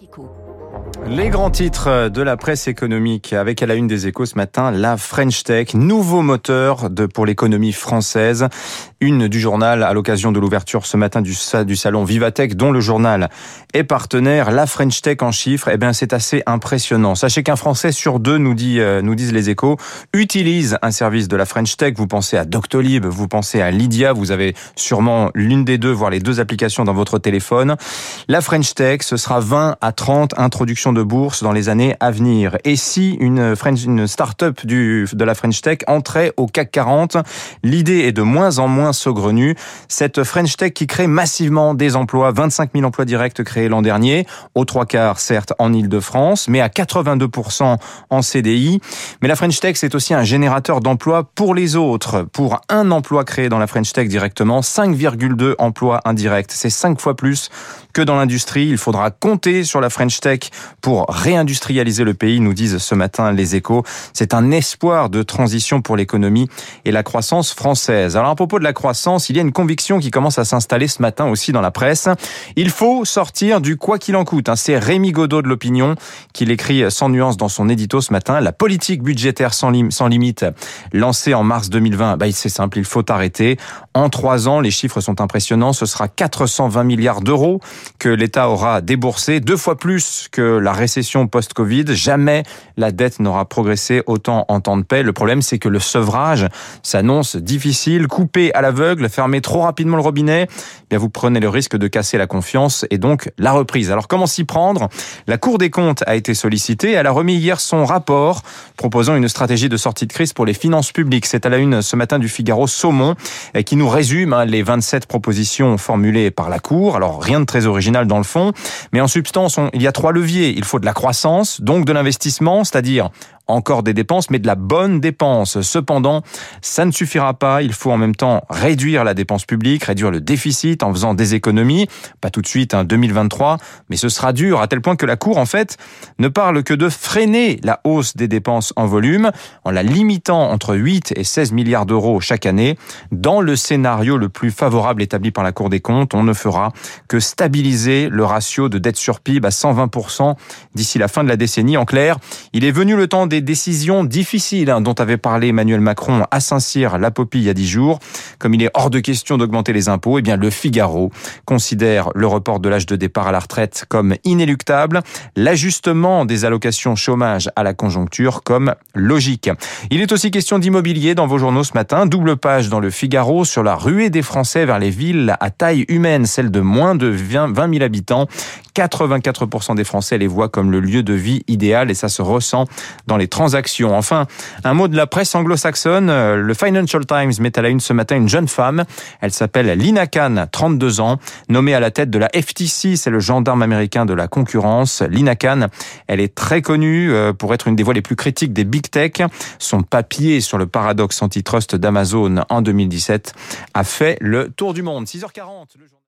Mexiko. Les grands titres de la presse économique avec à la une des échos ce matin, la French Tech, nouveau moteur de, pour l'économie française. Une du journal à l'occasion de l'ouverture ce matin du, du salon Vivatech dont le journal est partenaire. La French Tech en chiffres, eh bien, c'est assez impressionnant. Sachez qu'un Français sur deux, nous, dit, euh, nous disent les échos, utilise un service de la French Tech. Vous pensez à Doctolib, vous pensez à Lydia, vous avez sûrement l'une des deux, voire les deux applications dans votre téléphone. La French Tech, ce sera 20 à 30 introductions de bourse dans les années à venir. Et si une, French, une start-up du, de la French Tech entrait au CAC 40, l'idée est de moins en moins saugrenue. Cette French Tech qui crée massivement des emplois, 25 000 emplois directs créés l'an dernier, aux trois quarts certes en Ile-de-France, mais à 82% en CDI. Mais la French Tech, c'est aussi un générateur d'emplois pour les autres. Pour un emploi créé dans la French Tech directement, 5,2 emplois indirects. C'est cinq fois plus que dans l'industrie. Il faudra compter sur la French Tech pour réindustrialiser le pays, nous disent ce matin les échos. C'est un espoir de transition pour l'économie et la croissance française. Alors à propos de la croissance, il y a une conviction qui commence à s'installer ce matin aussi dans la presse. Il faut sortir du quoi qu'il en coûte. Hein. C'est Rémi Godot de l'opinion qui l'écrit sans nuance dans son édito ce matin. La politique budgétaire sans, lim sans limite lancée en mars 2020, bah, c'est simple, il faut arrêter. En trois ans, les chiffres sont impressionnants. Ce sera 420 milliards d'euros que l'État aura déboursé, deux fois plus que la récession post-Covid. Jamais la dette n'aura progressé autant en temps de paix. Le problème, c'est que le sevrage s'annonce difficile, coupé à l'aveugle, fermer trop rapidement le robinet. Eh bien, vous prenez le risque de casser la confiance et donc la reprise. Alors, comment s'y prendre? La Cour des comptes a été sollicitée. Elle a remis hier son rapport proposant une stratégie de sortie de crise pour les finances publiques. C'est à la une ce matin du Figaro Saumon qui nous résume hein, les 27 propositions formulées par la Cour. Alors, rien de très original dans le fond, mais en substance, il y a trois leviers. Il faut de la croissance, donc de l'investissement, c'est-à-dire encore des dépenses, mais de la bonne dépense. Cependant, ça ne suffira pas. Il faut en même temps réduire la dépense publique, réduire le déficit en faisant des économies. Pas tout de suite, hein, 2023, mais ce sera dur à tel point que la Cour, en fait, ne parle que de freiner la hausse des dépenses en volume en la limitant entre 8 et 16 milliards d'euros chaque année. Dans le scénario le plus favorable établi par la Cour des comptes, on ne fera que stabiliser le ratio de dette sur PIB à 120% d'ici la fin de la décennie. En clair, il est venu le temps des décisions difficiles hein, dont avait parlé Emmanuel Macron à Saint-Cyr, la Popille, il y a dix jours. Comme il est hors de question d'augmenter les impôts, eh bien le Figaro considère le report de l'âge de départ à la retraite comme inéluctable, l'ajustement des allocations chômage à la conjoncture comme logique. Il est aussi question d'immobilier dans vos journaux ce matin. Double page dans le Figaro sur la ruée des Français vers les villes à taille humaine, celles de moins de 20 000 habitants. 84% des Français les voient comme le lieu de vie idéal et ça se ressent dans les transactions. Enfin, un mot de la presse anglo-saxonne. Le Financial Times met à la une ce matin une jeune femme. Elle s'appelle Lina Khan, 32 ans, nommée à la tête de la FTC. C'est le gendarme américain de la concurrence. Lina Khan, elle est très connue euh, pour être une des voix les plus critiques des big tech. Son papier sur le paradoxe antitrust d'Amazon en 2017 a fait le tour du monde. 6h40.